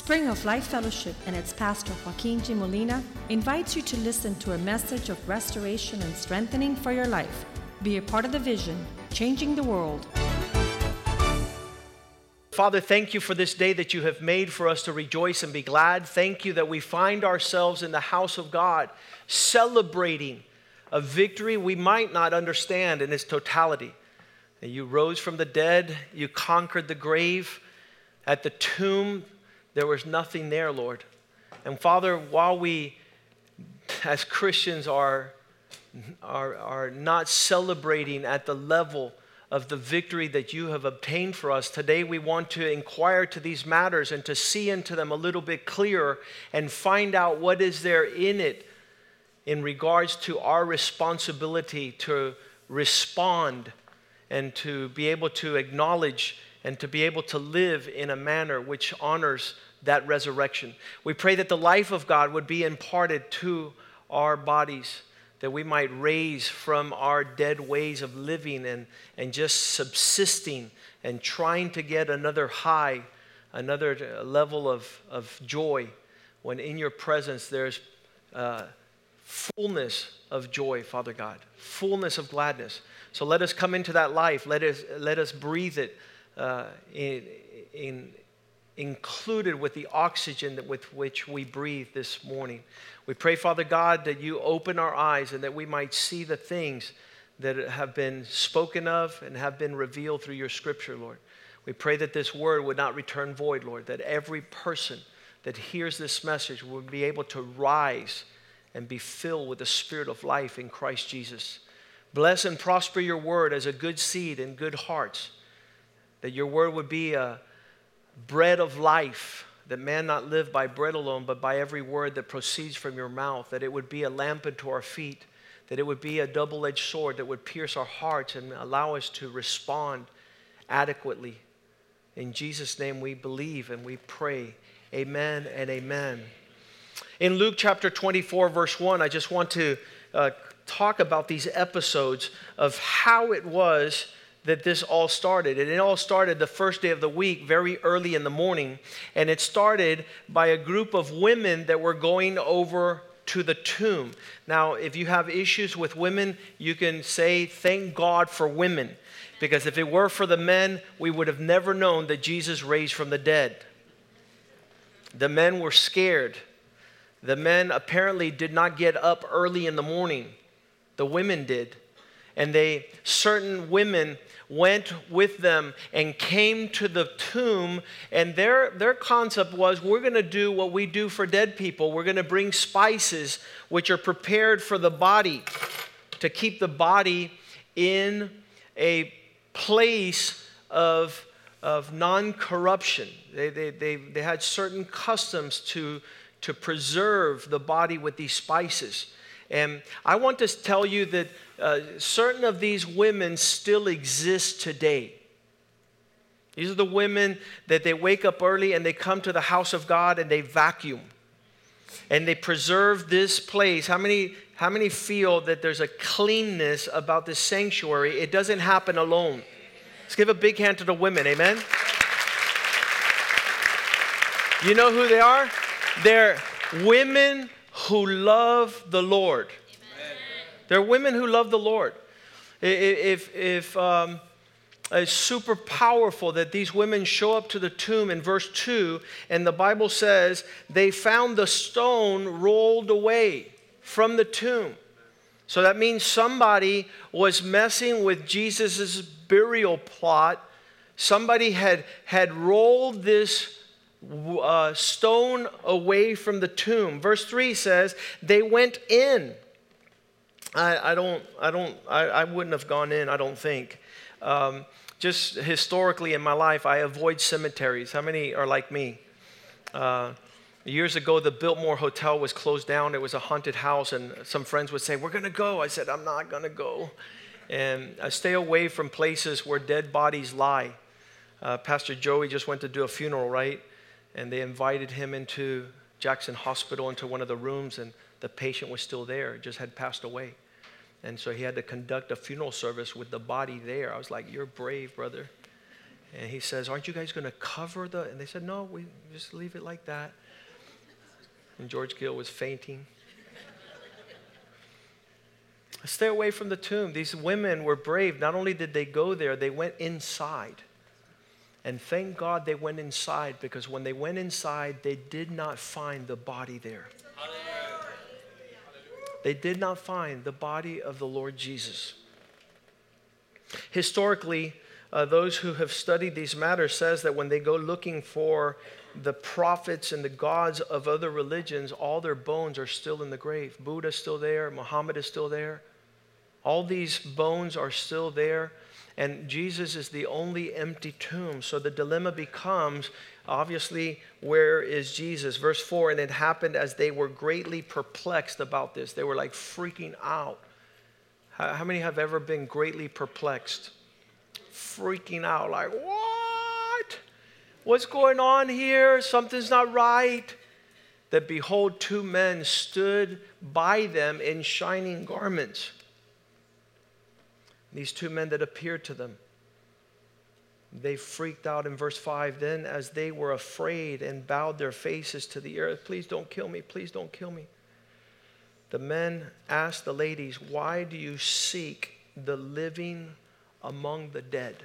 Spring of Life Fellowship and its pastor Joaquin G. Molina invites you to listen to a message of restoration and strengthening for your life. Be a part of the vision, changing the world. Father, thank you for this day that you have made for us to rejoice and be glad. Thank you that we find ourselves in the house of God celebrating a victory we might not understand in its totality. You rose from the dead, you conquered the grave. At the tomb, there was nothing there, Lord. And Father, while we as Christians are, are, are not celebrating at the level of the victory that you have obtained for us. Today, we want to inquire to these matters and to see into them a little bit clearer and find out what is there in it in regards to our responsibility to respond and to be able to acknowledge and to be able to live in a manner which honors that resurrection. We pray that the life of God would be imparted to our bodies, that we might raise from our dead ways of living and, and just subsisting and trying to get another high, another level of, of joy, when in your presence there's uh, fullness of joy, Father God, fullness of gladness. So let us come into that life. Let us, let us breathe it uh, in, in, included with the oxygen that with which we breathe this morning. We pray, Father God, that you open our eyes and that we might see the things that have been spoken of and have been revealed through your scripture, Lord. We pray that this word would not return void, Lord, that every person that hears this message will be able to rise and be filled with the spirit of life in Christ Jesus. Bless and prosper your word as a good seed in good hearts, that your word would be a bread of life, that man not live by bread alone, but by every word that proceeds from your mouth, that it would be a lamp unto our feet, that it would be a double edged sword that would pierce our hearts and allow us to respond adequately. In Jesus' name we believe and we pray. Amen and amen. In Luke chapter 24, verse 1, I just want to uh, talk about these episodes of how it was that this all started. And it all started the first day of the week, very early in the morning. And it started by a group of women that were going over to the tomb. Now, if you have issues with women, you can say, Thank God for women. Because if it were for the men, we would have never known that Jesus raised from the dead. The men were scared. The men apparently did not get up early in the morning. The women did. And they, certain women, went with them and came to the tomb. And their, their concept was we're going to do what we do for dead people. We're going to bring spices which are prepared for the body to keep the body in a place of, of non corruption. They, they, they, they had certain customs to, to preserve the body with these spices. And I want to tell you that uh, certain of these women still exist today. These are the women that they wake up early and they come to the house of God and they vacuum and they preserve this place. How many, how many feel that there's a cleanness about this sanctuary? It doesn't happen alone. Let's give a big hand to the women, amen? You know who they are? They're women who love the Lord. Amen. They're women who love the Lord. If, if um, it's super powerful that these women show up to the tomb in verse 2, and the Bible says they found the stone rolled away from the tomb. So that means somebody was messing with Jesus' burial plot. Somebody had, had rolled this uh, stone away from the tomb. Verse 3 says, They went in. I, I don't, I don't, I, I, wouldn't have gone in, I don't think. Um, just historically in my life, I avoid cemeteries. How many are like me? Uh, years ago, the Biltmore Hotel was closed down. It was a haunted house, and some friends would say, We're going to go. I said, I'm not going to go. And I stay away from places where dead bodies lie. Uh, Pastor Joey just went to do a funeral, right? and they invited him into Jackson Hospital into one of the rooms, and the patient was still there, just had passed away. And so he had to conduct a funeral service with the body there. I was like, You're brave, brother. And he says, Aren't you guys going to cover the? And they said, No, we just leave it like that. And George Gill was fainting. Stay away from the tomb. These women were brave. Not only did they go there, they went inside. And thank God they went inside because when they went inside, they did not find the body there. They did not find the body of the Lord Jesus. Historically, uh, those who have studied these matters says that when they go looking for the prophets and the gods of other religions, all their bones are still in the grave. Buddha's still there, Muhammad is still there. All these bones are still there, and Jesus is the only empty tomb. So the dilemma becomes obviously, where is Jesus? Verse 4 And it happened as they were greatly perplexed about this. They were like freaking out. How, many have ever been greatly perplexed? Freaking out, like, what? What's going on here? Something's not right. That behold, two men stood by them in shining garments these two men that appeared to them. They freaked out in verse 5. Then, as they were afraid and bowed their faces to the earth, please don't kill me, please don't kill me. The men asked the ladies, Why do you seek the living among the dead?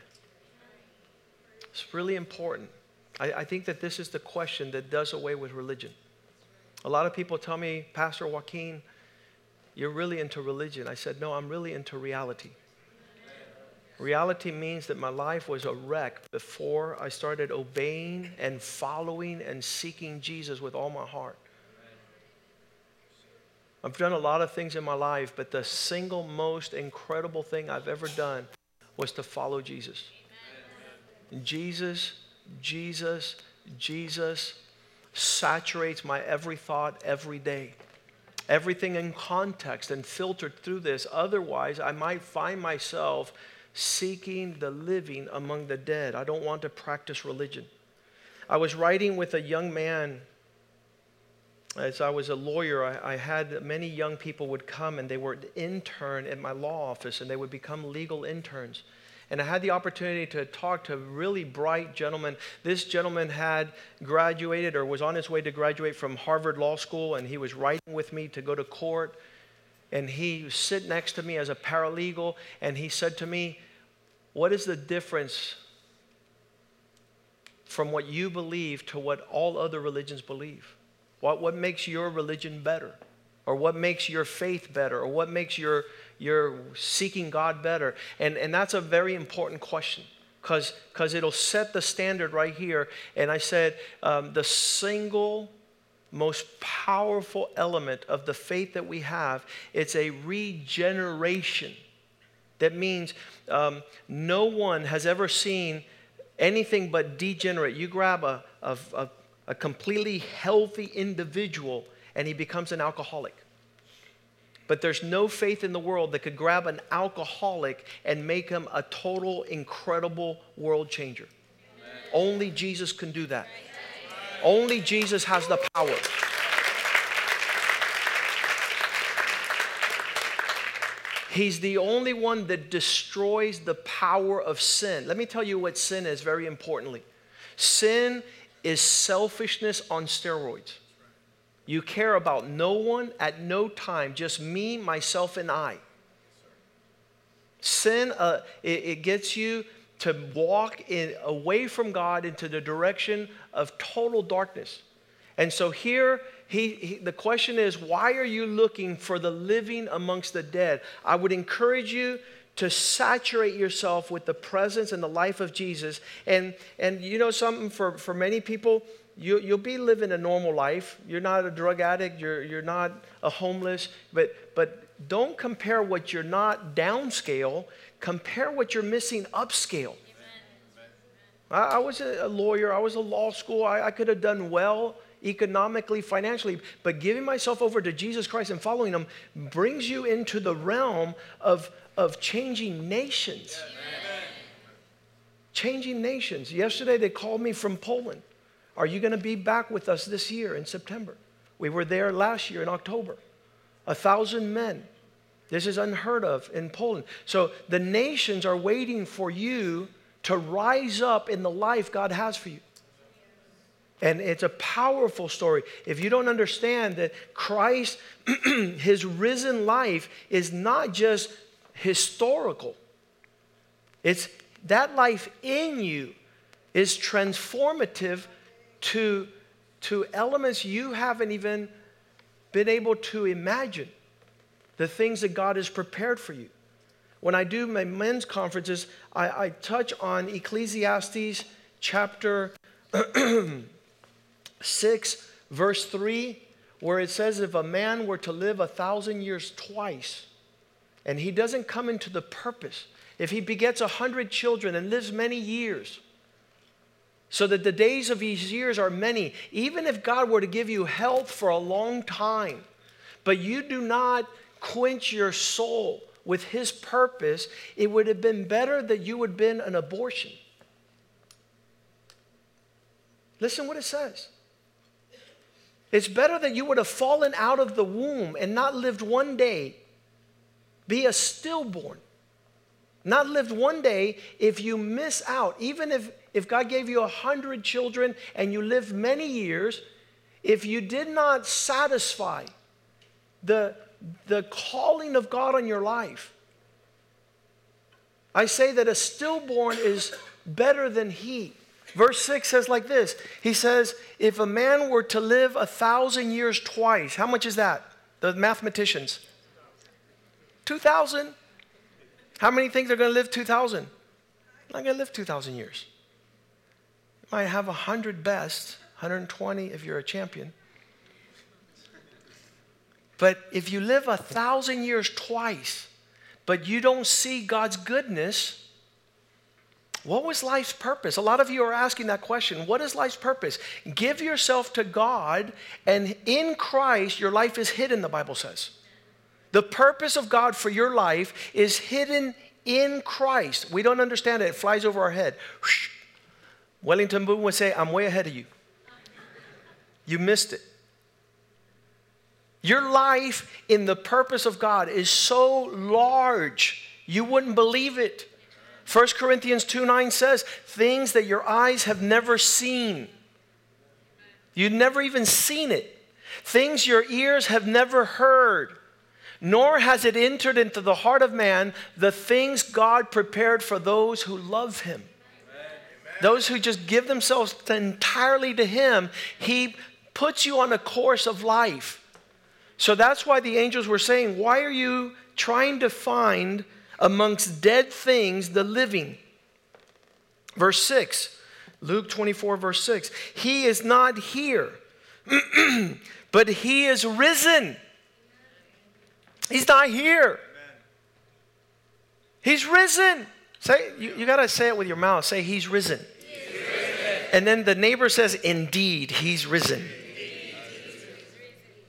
It's really important. I, I think that this is the question that does away with religion. A lot of people tell me, Pastor Joaquin, you're really into religion. I said, No, I'm really into reality. Reality means that my life was a wreck before I started obeying and following and seeking Jesus with all my heart. I've done a lot of things in my life, but the single most incredible thing I've ever done was to follow Jesus. Jesus, Jesus, Jesus saturates my every thought every day. Everything in context and filtered through this. Otherwise, I might find myself seeking the living among the dead. I don't want to practice religion. I was writing with a young man. As I was a lawyer, I, I had many young people would come and they were intern at my law office and they would become legal interns. And I had the opportunity to talk to a really bright gentleman. This gentleman had graduated or was on his way to graduate from Harvard Law School, and he was writing with me to go to court. And he sit next to me as a paralegal, and he said to me, what is the difference from what you believe to what all other religions believe? What, what makes your religion better? Or what makes your faith better? Or what makes your, your seeking God better? And, and that's a very important question because it'll set the standard right here. And I said, um, the single most powerful element of the faith that we have, it's a regeneration that means um, no one has ever seen anything but degenerate. You grab a, a, a, a completely healthy individual and he becomes an alcoholic. But there's no faith in the world that could grab an alcoholic and make him a total, incredible world changer. Amen. Only Jesus can do that. Only Jesus has the power. He's the only one that destroys the power of sin. Let me tell you what sin is very importantly. Sin is selfishness on steroids. You care about no one at no time, just me, myself, and I. Sin, uh, it, it gets you to walk in, away from God into the direction of total darkness. And so here he, he, the question is, why are you looking for the living amongst the dead? I would encourage you to saturate yourself with the presence and the life of Jesus. And, and you know something, for, for many people, you, you'll be living a normal life. You're not a drug addict, you're, you're not a homeless, but, but don't compare what you're not downscale, compare what you're missing upscale. I, I was a lawyer, I was a law school, I, I could have done well economically, financially, but giving myself over to Jesus Christ and following Him brings you into the realm of, of changing nations. Changing nations. Yesterday they called me from Poland. Are you going to be back with us this year in September? We were there last year in October. A thousand men. This is unheard of in Poland. So the nations are waiting for you to rise up in the life God has for you. And it's a powerful story. If you don't understand that Christ, his risen life, is not just historical, it's that life in you is transformative to, to elements you haven't even been able to imagine. The things that God has prepared for you. When I do my men's conferences, I, I touch on Ecclesiastes chapter 6, verse 3, where it says, If a man were to live a thousand years twice, and he doesn't come into the purpose, if he begets a hundred children and lives many years, so that the days of his years are many, even if God were to give you health for a long time, but you do not quench your soul with his purpose, it would have been better that you had been an abortion. Listen what it says. It's better that you would have fallen out of the womb and not lived one day, be a stillborn, not lived one day if you miss out, even if, if God gave you a hundred children and you lived many years, if you did not satisfy the, the calling of God on your life. I say that a stillborn is better than he. Verse 6 says like this He says, If a man were to live a thousand years twice, how much is that? The mathematicians. 2,000. How many think they're going to live 2,000? Not going to live 2,000 years. You might have 100 best, 120 if you're a champion. But if you live a thousand years twice, but you don't see God's goodness, what was life's purpose? A lot of you are asking that question. What is life's purpose? Give yourself to God, and in Christ, your life is hidden, the Bible says. The purpose of God for your life is hidden in Christ. We don't understand it, it flies over our head. Wellington Boone would say, I'm way ahead of you. You missed it. Your life in the purpose of God is so large, you wouldn't believe it. 1 Corinthians 2 9 says, things that your eyes have never seen. You've never even seen it. Things your ears have never heard, nor has it entered into the heart of man the things God prepared for those who love him. Amen. Those who just give themselves entirely to him, he puts you on a course of life. So that's why the angels were saying, Why are you trying to find amongst dead things the living. Verse 6, Luke 24, verse 6. He is not here, but he is risen. He's not here. He's risen. Say, you, you got to say it with your mouth. Say, He's risen. He's risen. And then the neighbor says, Indeed, He's risen.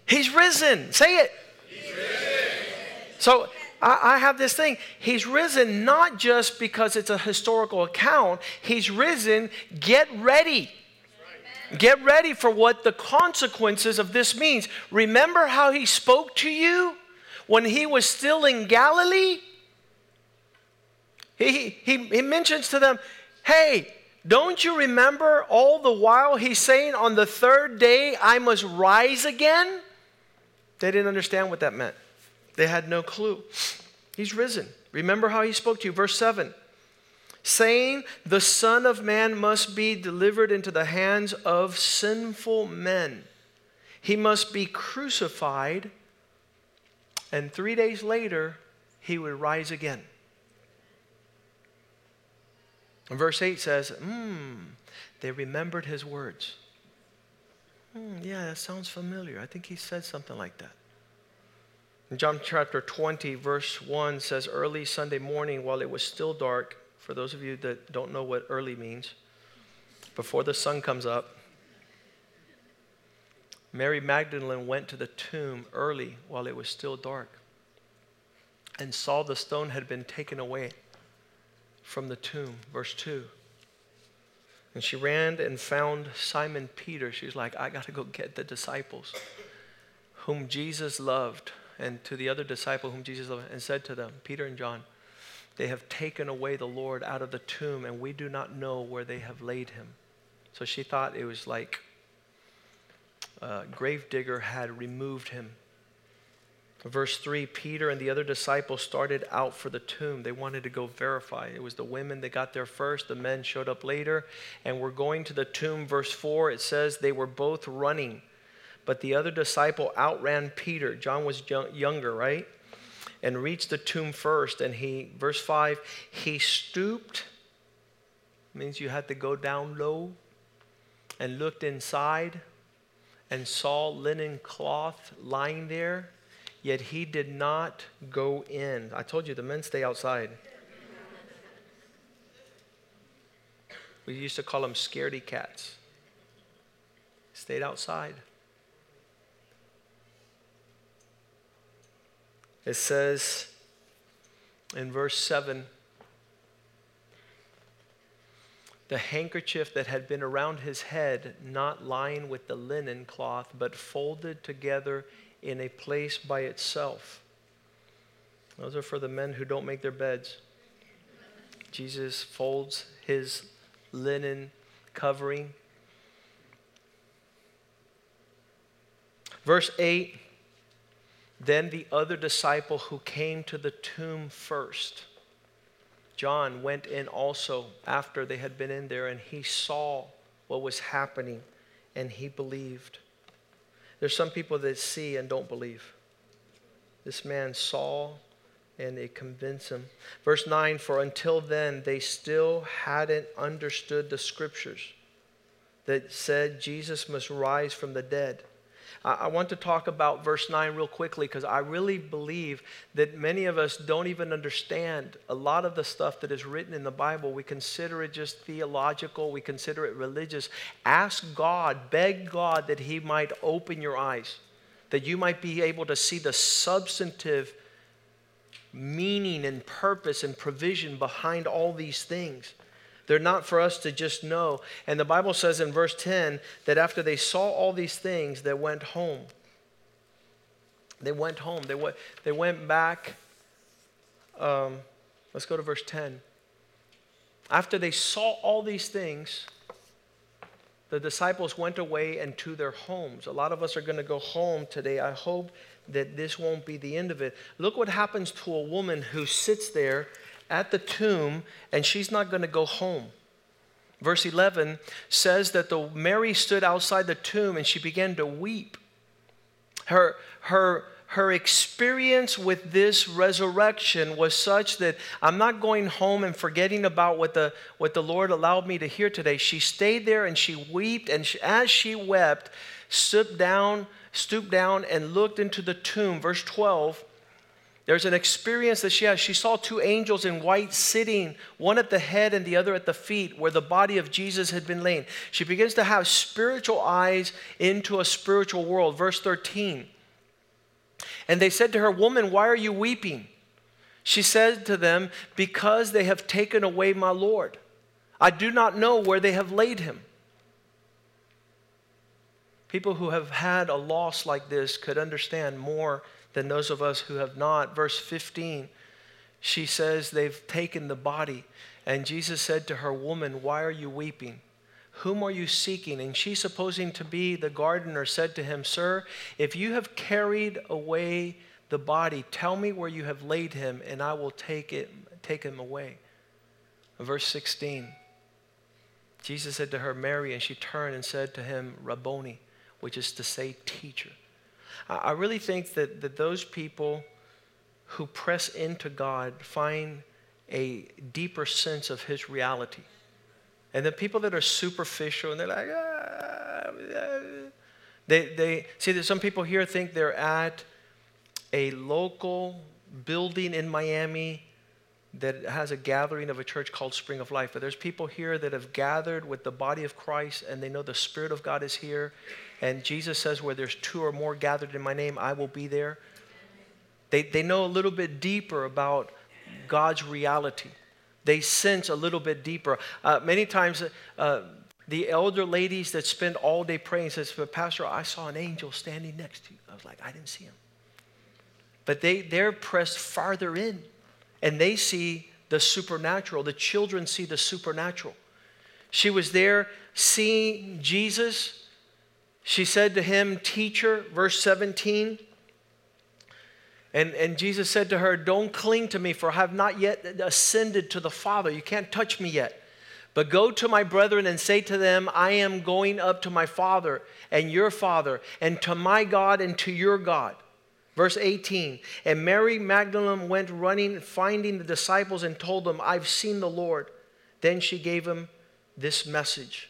He's risen. Say it. So I, I have this thing. He's risen not just because it's a historical account, he's risen, get ready. Get ready for what the consequences of this means. Remember how he spoke to you when he was still in Galilee? He, he, he mentions to them, hey, don't you remember all the while he's saying, on the third day I must rise again? They didn't understand what that meant. They had no clue. He's risen. Remember how he spoke to you. Verse 7 saying, The Son of Man must be delivered into the hands of sinful men. He must be crucified, and three days later, he would rise again. And verse 8 says, Hmm, they remembered his words. Hmm, yeah, that sounds familiar. I think he said something like that. John chapter 20, verse 1 says, Early Sunday morning, while it was still dark, for those of you that don't know what early means, before the sun comes up, Mary Magdalene went to the tomb early while it was still dark and saw the stone had been taken away from the tomb. Verse 2. And she ran and found Simon Peter. She's like, I got to go get the disciples whom Jesus loved and to the other disciple whom Jesus loved, and said to them, Peter and John, they have taken away the Lord out of the tomb, and we do not know where they have laid him. So she thought it was like a gravedigger had removed him. Verse 3 Peter and the other disciples started out for the tomb. They wanted to go verify. It was the women that got there first, the men showed up later, and we're going to the tomb. Verse 4 it says they were both running, but the other disciple outran Peter. John was younger, right? and reached the tomb first. And he, verse 5, he stooped, means you had to go down low, and looked inside and saw linen cloth lying there, yet he did not go in. I told you the men stay outside. We used to call them scaredy cats. Stayed outside. It says in verse 7 the handkerchief that had been around his head, not lying with the linen cloth, but folded together in a place by itself. Those are for the men who don't make their beds. Jesus folds his linen covering. Verse 8 then the other disciple who came to the tomb first, John, went in also after they had been in there, and he saw what was happening and he believed. There's some people that see and don't believe. This man saw and it convinced him. Verse 9 For until then, they still hadn't understood the scriptures that said Jesus must rise from the dead. I want to talk about verse 9 real quickly because I really believe that many of us don't even understand a lot of the stuff that is written in the Bible. We consider it just theological, we consider it religious. Ask God, beg God that He might open your eyes, that you might be able to see the substantive meaning and purpose and provision behind all these things. They're not for us to just know. And the Bible says in verse 10 that after they saw all these things, they went home. They went home. They went, they went back. Um, let's go to verse 10. After they saw all these things, the disciples went away and to their homes. A lot of us are going to go home today. I hope that this won't be the end of it. Look what happens to a woman who sits there at the tomb and she's not going to go home. Verse 11 says that the Mary stood outside the tomb and she began to weep. Her, her, her experience with this resurrection was such that I'm not going home and forgetting about what the, what the Lord allowed me to hear today. She stayed there and she wept, and she, as she wept, stooped down, stooped down and looked into the tomb. Verse 12 there's an experience that she has. She saw two angels in white sitting, one at the head and the other at the feet, where the body of Jesus had been laid. She begins to have spiritual eyes into a spiritual world. Verse 13. And they said to her, Woman, why are you weeping? She said to them, Because they have taken away my Lord. I do not know where they have laid him. People who have had a loss like this could understand more than those of us who have not. Verse 15, she says they've taken the body. And Jesus said to her, Woman, why are you weeping? Whom are you seeking? And she, supposing to be the gardener, said to him, Sir, if you have carried away the body, tell me where you have laid him, and I will take, it, take him away. Verse 16 Jesus said to her, Mary, and she turned and said to him, Rabboni, which is to say, teacher. I really think that, that those people who press into God find a deeper sense of His reality. And the people that are superficial and they're like, ah, ah, they, they see that some people here think they're at a local building in Miami that has a gathering of a church called Spring of Life. But there's people here that have gathered with the body of Christ and they know the Spirit of God is here. And Jesus says, Where there's two or more gathered in my name, I will be there. They, they know a little bit deeper about God's reality. They sense a little bit deeper. Uh, many times, uh, the elder ladies that spend all day praying says, but Pastor, I saw an angel standing next to you. I was like, I didn't see him. But they, they're pressed farther in and they see the supernatural. The children see the supernatural. She was there seeing Jesus. She said to him, Teacher, verse 17. And, and Jesus said to her, Don't cling to me, for I have not yet ascended to the Father. You can't touch me yet. But go to my brethren and say to them, I am going up to my Father and your Father, and to my God and to your God. Verse 18 And Mary Magdalene went running, finding the disciples, and told them, I've seen the Lord. Then she gave him this message.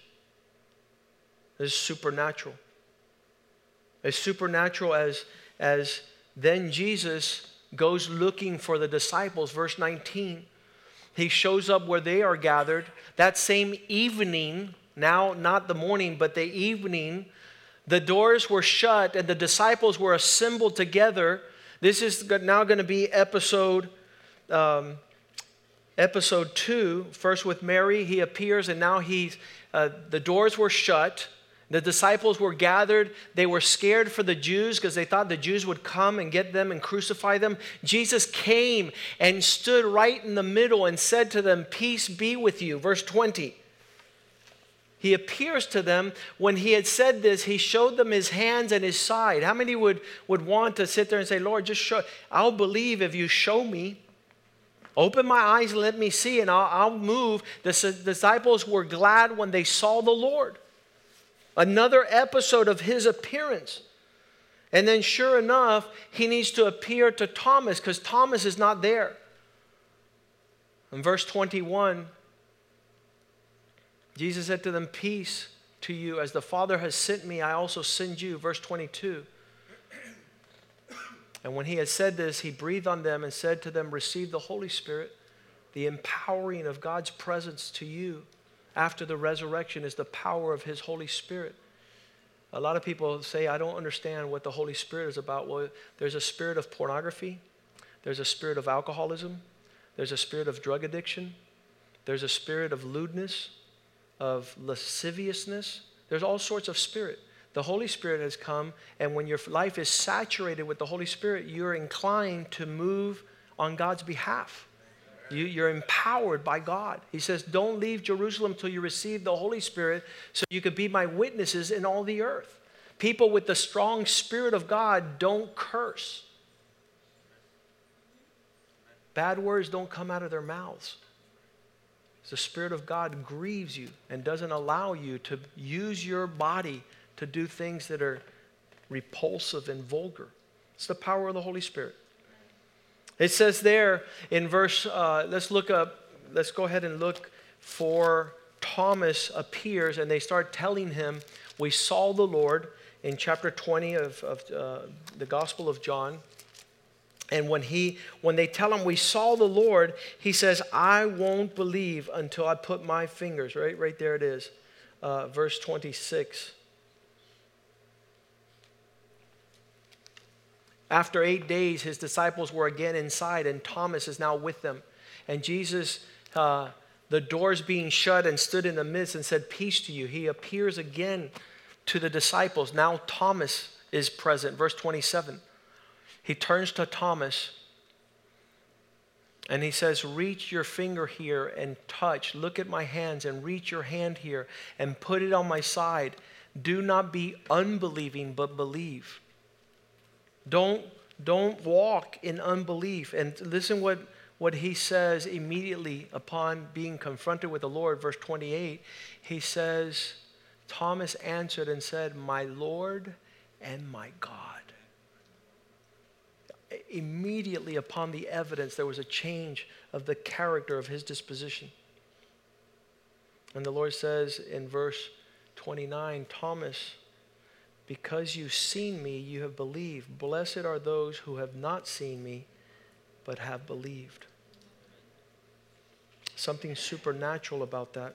This is supernatural. As supernatural as, as then Jesus goes looking for the disciples. Verse 19. He shows up where they are gathered. That same evening, now not the morning, but the evening, the doors were shut and the disciples were assembled together. This is now going to be episode um, episode two. First with Mary, he appears, and now he's uh, the doors were shut. The disciples were gathered. They were scared for the Jews because they thought the Jews would come and get them and crucify them. Jesus came and stood right in the middle and said to them, Peace be with you. Verse 20. He appears to them. When he had said this, he showed them his hands and his side. How many would, would want to sit there and say, Lord, just show, I'll believe if you show me. Open my eyes and let me see, and I'll, I'll move. The disciples were glad when they saw the Lord. Another episode of his appearance. And then, sure enough, he needs to appear to Thomas because Thomas is not there. In verse 21, Jesus said to them, Peace to you. As the Father has sent me, I also send you. Verse 22. And when he had said this, he breathed on them and said to them, Receive the Holy Spirit. The empowering of God's presence to you after the resurrection is the power of his Holy Spirit. A lot of people say, I don't understand what the Holy Spirit is about. Well, there's a spirit of pornography, there's a spirit of alcoholism, there's a spirit of drug addiction, there's a spirit of lewdness, of lasciviousness. There's all sorts of spirit. The Holy Spirit has come, and when your life is saturated with the Holy Spirit, you're inclined to move on God's behalf. You, are empowered by God. He says, Don't leave Jerusalem till you receive the Holy Spirit so you could be my witnesses in all the earth. People with the strong Spirit of God don't curse. Bad words don't come out of their mouths. The Spirit of God grieves you and doesn't allow you to use your body to do things that are repulsive and vulgar. It's the power of the Holy Spirit. It says there in verse, uh, let's look up, let's go ahead and look for Thomas appears and they start telling him, We saw the Lord in chapter 20 of, of uh, the Gospel of John. And when he when they tell him we saw the Lord, he says, I won't believe until I put my fingers, right? Right there it is. Uh, verse 26. After eight days, his disciples were again inside, and Thomas is now with them. And Jesus, uh, the doors being shut, and stood in the midst and said, Peace to you. He appears again to the disciples. Now Thomas is present. Verse 27 he turns to Thomas and he says, Reach your finger here and touch. Look at my hands and reach your hand here and put it on my side. Do not be unbelieving, but believe. Don't, don't walk in unbelief. And listen what, what he says immediately upon being confronted with the Lord. Verse 28, he says, Thomas answered and said, My Lord and my God immediately upon the evidence, there was a change of the character of his disposition. And the Lord says in verse 29 Thomas, because you've seen me, you have believed. Blessed are those who have not seen me, but have believed. Something supernatural about that.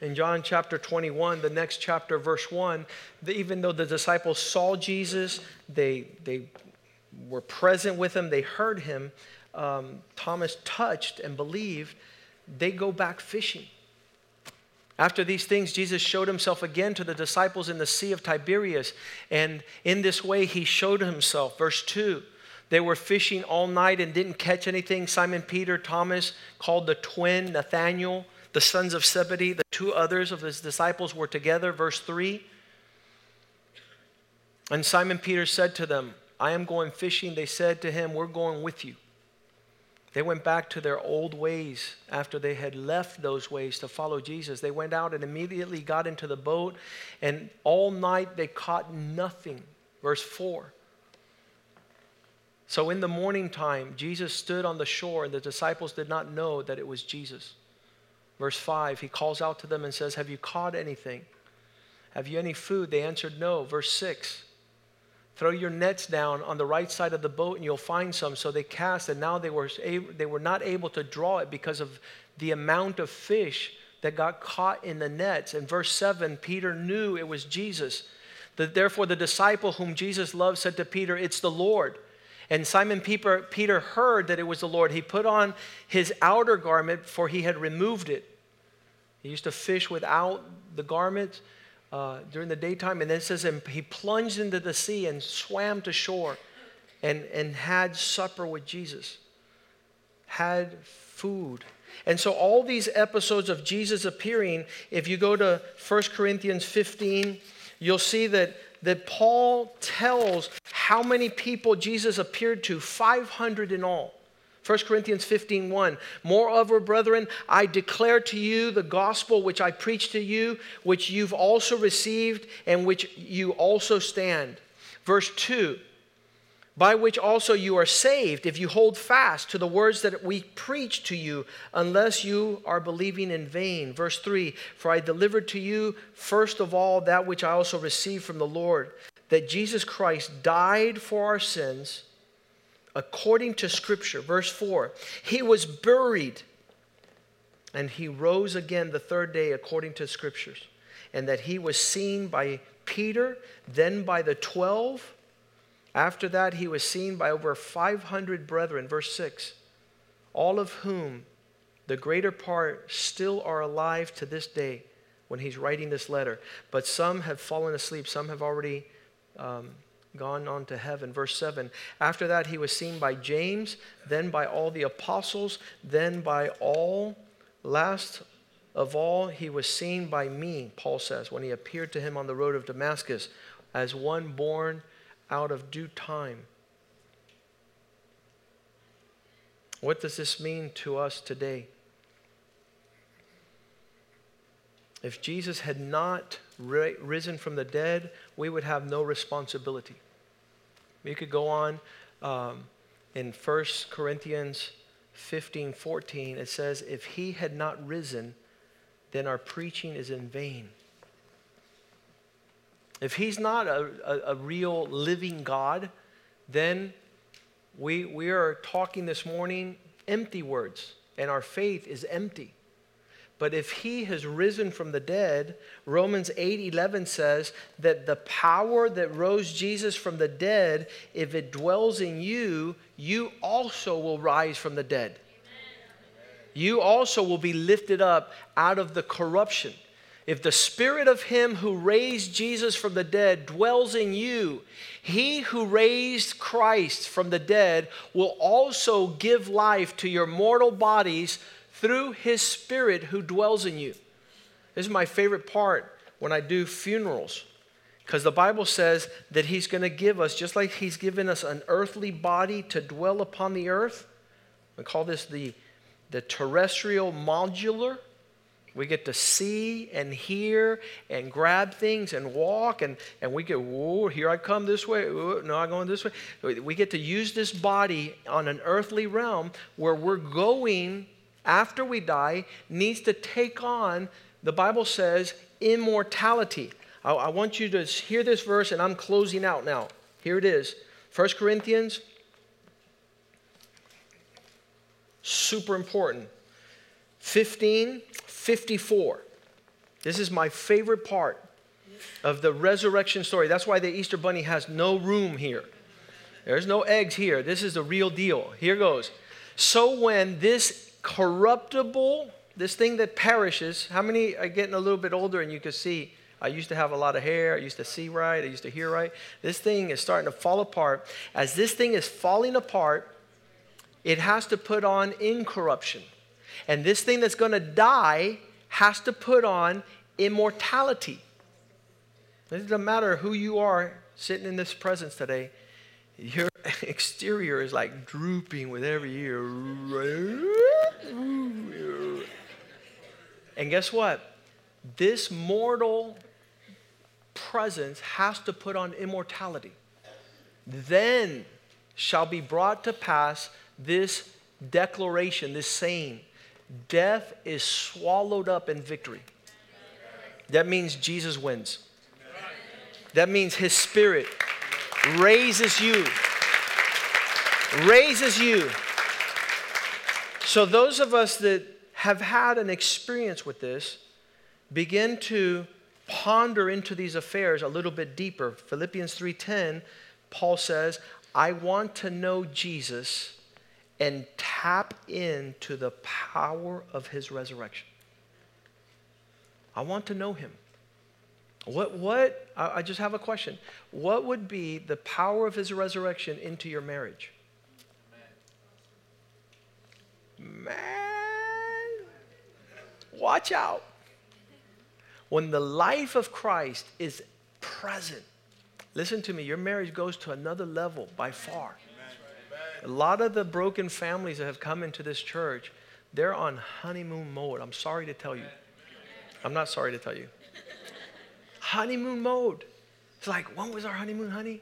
In John chapter 21, the next chapter, verse 1, the, even though the disciples saw Jesus, they, they were present with him, they heard him, um, Thomas touched and believed, they go back fishing. After these things, Jesus showed himself again to the disciples in the Sea of Tiberias. And in this way, he showed himself. Verse 2 They were fishing all night and didn't catch anything. Simon Peter, Thomas, called the twin, Nathaniel, the sons of Zebedee, the two others of his disciples were together. Verse 3. And Simon Peter said to them, I am going fishing. They said to him, We're going with you. They went back to their old ways after they had left those ways to follow Jesus. They went out and immediately got into the boat, and all night they caught nothing. Verse 4. So in the morning time, Jesus stood on the shore, and the disciples did not know that it was Jesus. Verse 5, he calls out to them and says, Have you caught anything? Have you any food? They answered, No. Verse 6, Throw your nets down on the right side of the boat and you'll find some. So they cast, and now they were, they were not able to draw it because of the amount of fish that got caught in the nets. In verse 7, Peter knew it was Jesus. That therefore, the disciple whom Jesus loved said to Peter, It's the Lord. And Simon Peter, Peter heard that it was the Lord. He put on his outer garment, for he had removed it. He used to fish without the garment uh, during the daytime. And then it says, and he plunged into the sea and swam to shore and, and had supper with Jesus, had food. And so, all these episodes of Jesus appearing, if you go to 1 Corinthians 15, you'll see that, that Paul tells how many people Jesus appeared to 500 in all. 1 Corinthians 15 1. Moreover, brethren, I declare to you the gospel which I preached to you, which you've also received, and which you also stand. Verse 2 By which also you are saved, if you hold fast to the words that we preach to you, unless you are believing in vain. Verse 3 For I delivered to you first of all that which I also received from the Lord, that Jesus Christ died for our sins according to Scripture. Verse 4 He was buried, and he rose again the third day according to Scriptures, and that he was seen by Peter, then by the twelve. After that, he was seen by over 500 brethren. Verse 6 All of whom the greater part still are alive to this day when he's writing this letter. But some have fallen asleep, some have already um, gone on to heaven. Verse 7 After that, he was seen by James, then by all the apostles, then by all. Last of all, he was seen by me, Paul says, when he appeared to him on the road of Damascus as one born out of due time. What does this mean to us today? If Jesus had not risen from the dead, we would have no responsibility. You could go on um, in 1 Corinthians 15 14, it says, If he had not risen, then our preaching is in vain. If he's not a, a, a real living God, then we, we are talking this morning empty words, and our faith is empty. But if he has risen from the dead, Romans 8 11 says that the power that rose Jesus from the dead, if it dwells in you, you also will rise from the dead. You also will be lifted up out of the corruption. If the spirit of him who raised Jesus from the dead dwells in you, he who raised Christ from the dead will also give life to your mortal bodies through his spirit who dwells in you. This is my favorite part when I do funerals. Because the Bible says that he's going to give us, just like he's given us an earthly body to dwell upon the earth. We call this the, the terrestrial modular. We get to see and hear and grab things and walk, and, and we get, whoa, here I come this way. Whoa, no, I'm going this way. We get to use this body on an earthly realm where we're going after we die needs to take on, the Bible says, immortality. I, I want you to hear this verse, and I'm closing out now. Here it is 1 Corinthians, super important. 15 54. This is my favorite part of the resurrection story. That's why the Easter Bunny has no room here. There's no eggs here. This is the real deal. Here goes. So when this corruptible, this thing that perishes. How many are getting a little bit older and you can see I used to have a lot of hair. I used to see right. I used to hear right. This thing is starting to fall apart. As this thing is falling apart, it has to put on incorruption. And this thing that's going to die has to put on immortality. It doesn't matter who you are sitting in this presence today, your exterior is like drooping with every year. And guess what? This mortal presence has to put on immortality. Then shall be brought to pass this declaration, this saying death is swallowed up in victory. That means Jesus wins. That means his spirit raises you. Raises you. So, those of us that have had an experience with this begin to ponder into these affairs a little bit deeper. Philippians 3:10, Paul says, "I want to know Jesus and tap into the power of his resurrection. I want to know him. What, what, I just have a question. What would be the power of his resurrection into your marriage? Man, watch out. When the life of Christ is present, listen to me, your marriage goes to another level by far. A lot of the broken families that have come into this church, they're on honeymoon mode. I'm sorry to tell you. I'm not sorry to tell you. Honeymoon mode. It's like, when was our honeymoon, honey?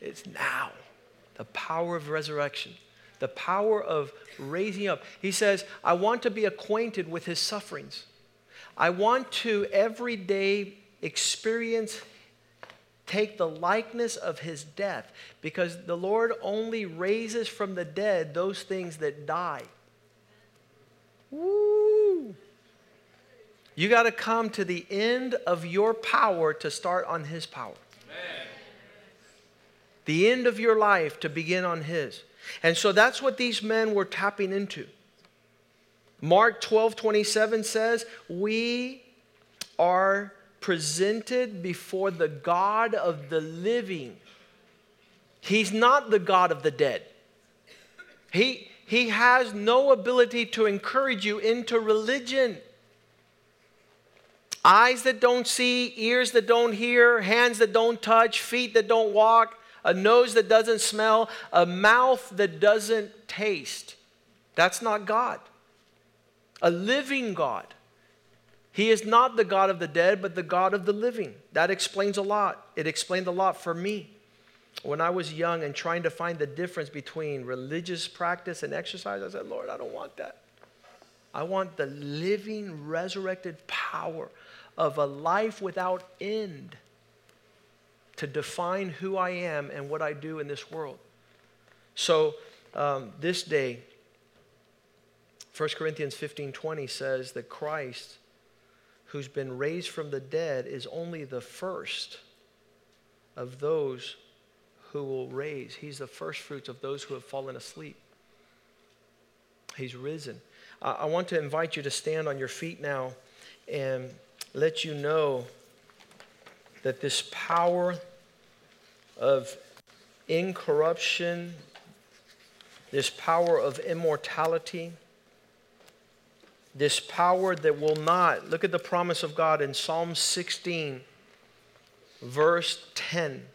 It's now. The power of resurrection, the power of raising up. He says, I want to be acquainted with his sufferings. I want to every day experience take the likeness of his death because the Lord only raises from the dead those things that die. Woo! You got to come to the end of your power to start on his power. Amen. The end of your life to begin on his. And so that's what these men were tapping into. Mark 12 27 says, We are presented before the God of the living. He's not the God of the dead. He, he has no ability to encourage you into religion. Eyes that don't see, ears that don't hear, hands that don't touch, feet that don't walk, a nose that doesn't smell, a mouth that doesn't taste. That's not God. A living God. He is not the God of the dead, but the God of the living. That explains a lot. It explained a lot for me. When I was young and trying to find the difference between religious practice and exercise, I said, Lord, I don't want that. I want the living, resurrected power of a life without end to define who I am and what I do in this world. So, um, this day, 1 Corinthians 15 20 says that Christ who's been raised from the dead is only the first of those who will raise. He's the first fruits of those who have fallen asleep. He's risen. I want to invite you to stand on your feet now and let you know that this power of incorruption, this power of immortality, this power that will not, look at the promise of God in Psalm 16, verse 10.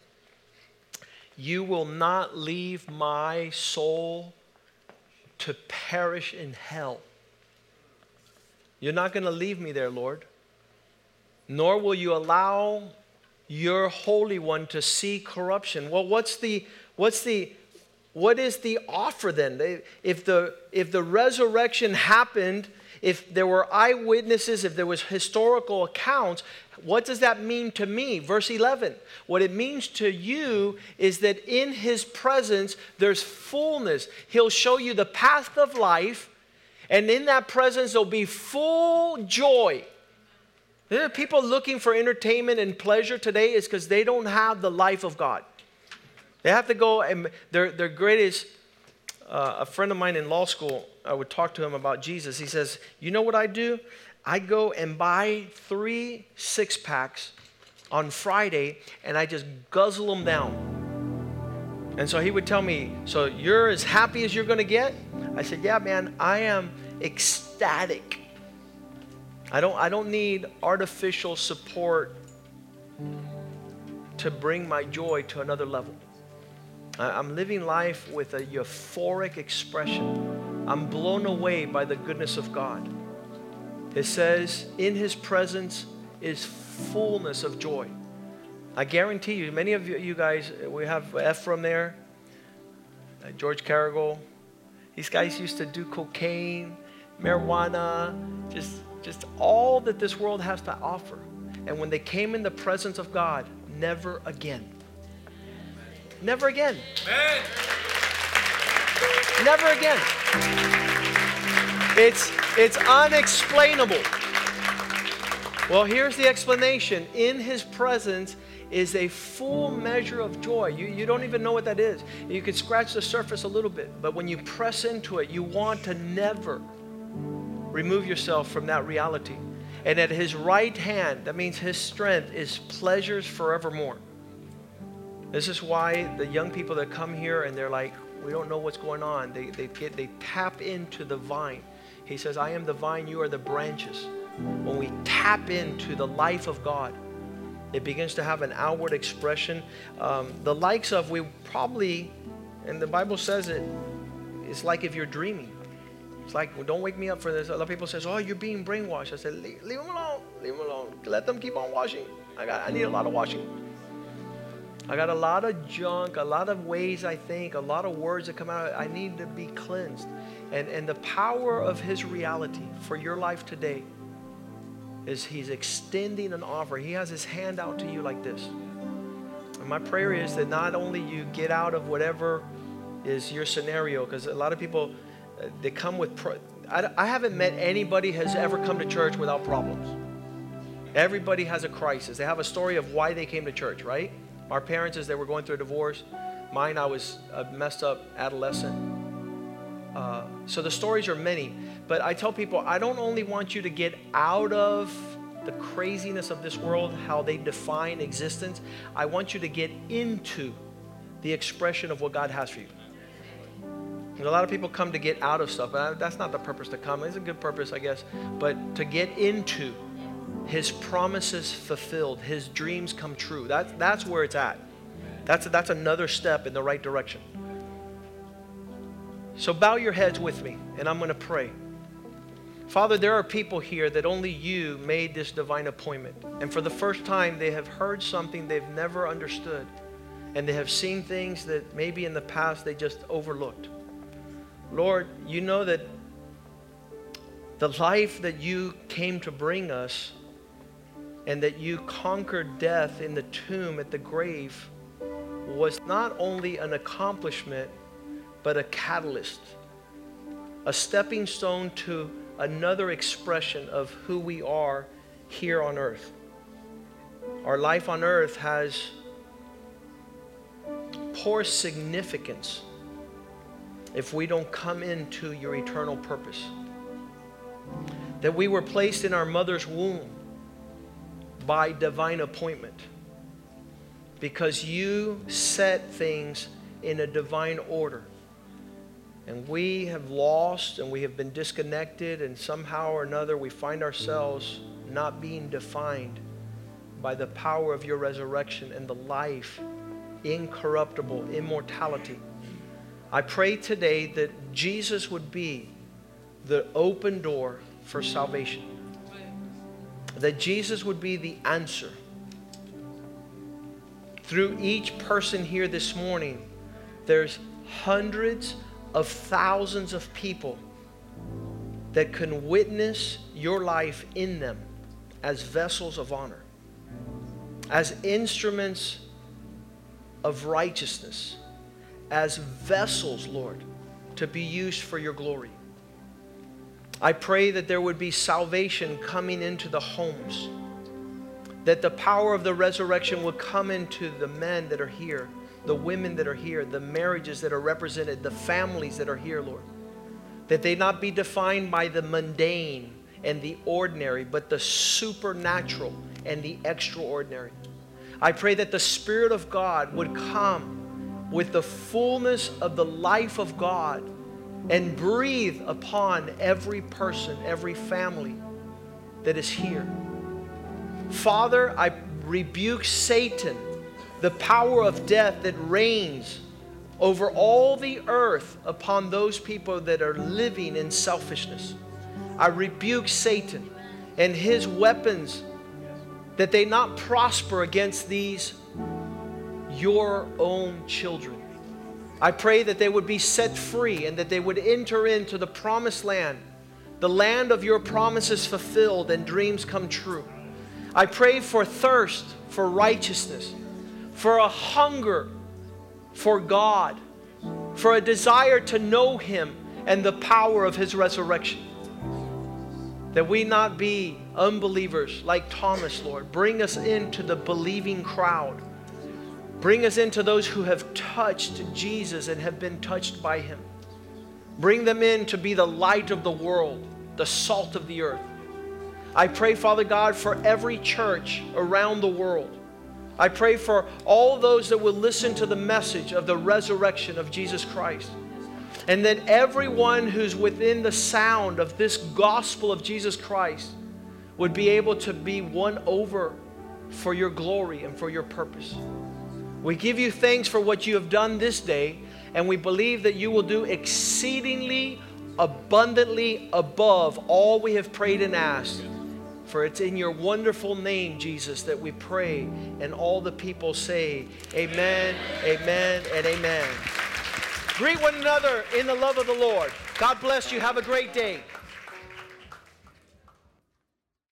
You will not leave my soul to perish in hell. You're not going to leave me there, Lord. Nor will you allow your Holy One to see corruption. Well, what's the, what's the, what is the offer then? If the, if the resurrection happened if there were eyewitnesses, if there was historical accounts, what does that mean to me? Verse 11. What it means to you is that in his presence there's fullness. He'll show you the path of life, and in that presence there'll be full joy. There are people looking for entertainment and pleasure today is because they don't have the life of God. They have to go and their, their greatest uh, a friend of mine in law school, I would talk to him about Jesus. He says, You know what I do? I go and buy three six packs on Friday and I just guzzle them down. And so he would tell me, So you're as happy as you're going to get? I said, Yeah, man, I am ecstatic. I don't, I don't need artificial support to bring my joy to another level. I'm living life with a euphoric expression. I'm blown away by the goodness of God. It says, In his presence is fullness of joy. I guarantee you, many of you guys, we have Ephraim there, uh, George Carrigal. These guys used to do cocaine, marijuana, just, just all that this world has to offer. And when they came in the presence of God, never again. Never again. Amen. Never again. It's, it's unexplainable. Well, here's the explanation. In his presence is a full measure of joy. You, you don't even know what that is. You can scratch the surface a little bit, but when you press into it, you want to never remove yourself from that reality. And at his right hand, that means his strength is pleasures forevermore. This is why the young people that come here and they're like, we don't know what's going on, they, they, get, they tap into the vine. He says, I am the vine, you are the branches. When we tap into the life of God, it begins to have an outward expression. Um, the likes of, we probably, and the Bible says it, it's like if you're dreaming. It's like, well, don't wake me up for this. A lot of people says, oh, you're being brainwashed. I said, leave, leave them alone. Leave them alone. Let them keep on washing. I, got, I need a lot of washing. I got a lot of junk, a lot of ways I think, a lot of words that come out. I need to be cleansed. And, and the power of His reality for your life today is He's extending an offer. He has His hand out to you like this. And my prayer is that not only you get out of whatever is your scenario, because a lot of people, they come with, pro- I, I haven't met anybody has ever come to church without problems. Everybody has a crisis. They have a story of why they came to church, right? Our parents, as they were going through a divorce, mine, I was a messed up adolescent. Uh, so the stories are many. But I tell people, I don't only want you to get out of the craziness of this world, how they define existence. I want you to get into the expression of what God has for you. A lot of people come to get out of stuff, but that's not the purpose to come. It's a good purpose, I guess. But to get into his promises fulfilled, his dreams come true. That, that's where it's at. That's, that's another step in the right direction. So bow your heads with me, and I'm going to pray. Father, there are people here that only you made this divine appointment. And for the first time, they have heard something they've never understood. And they have seen things that maybe in the past they just overlooked. Lord, you know that the life that you came to bring us and that you conquered death in the tomb at the grave was not only an accomplishment, but a catalyst, a stepping stone to another expression of who we are here on earth. Our life on earth has poor significance if we don't come into your eternal purpose. That we were placed in our mother's womb by divine appointment because you set things in a divine order. And we have lost and we have been disconnected, and somehow or another we find ourselves not being defined by the power of your resurrection and the life, incorruptible immortality. I pray today that Jesus would be the open door for salvation that Jesus would be the answer. Through each person here this morning, there's hundreds of thousands of people that can witness your life in them as vessels of honor, as instruments of righteousness, as vessels, Lord, to be used for your glory. I pray that there would be salvation coming into the homes, that the power of the resurrection would come into the men that are here, the women that are here, the marriages that are represented, the families that are here, Lord. That they not be defined by the mundane and the ordinary, but the supernatural and the extraordinary. I pray that the Spirit of God would come with the fullness of the life of God and breathe upon every person, every family that is here. Father, I rebuke Satan, the power of death that reigns over all the earth upon those people that are living in selfishness. I rebuke Satan and his weapons that they not prosper against these your own children. I pray that they would be set free and that they would enter into the promised land, the land of your promises fulfilled and dreams come true. I pray for thirst for righteousness, for a hunger for God, for a desire to know Him and the power of His resurrection. That we not be unbelievers like Thomas, Lord. Bring us into the believing crowd. Bring us into those who have touched Jesus and have been touched by Him. Bring them in to be the light of the world, the salt of the earth. I pray, Father God, for every church around the world. I pray for all those that will listen to the message of the resurrection of Jesus Christ. And that everyone who's within the sound of this gospel of Jesus Christ would be able to be won over for your glory and for your purpose. We give you thanks for what you have done this day, and we believe that you will do exceedingly abundantly above all we have prayed and asked. For it's in your wonderful name, Jesus, that we pray. And all the people say, Amen, Amen, and Amen. Greet one another in the love of the Lord. God bless you. Have a great day.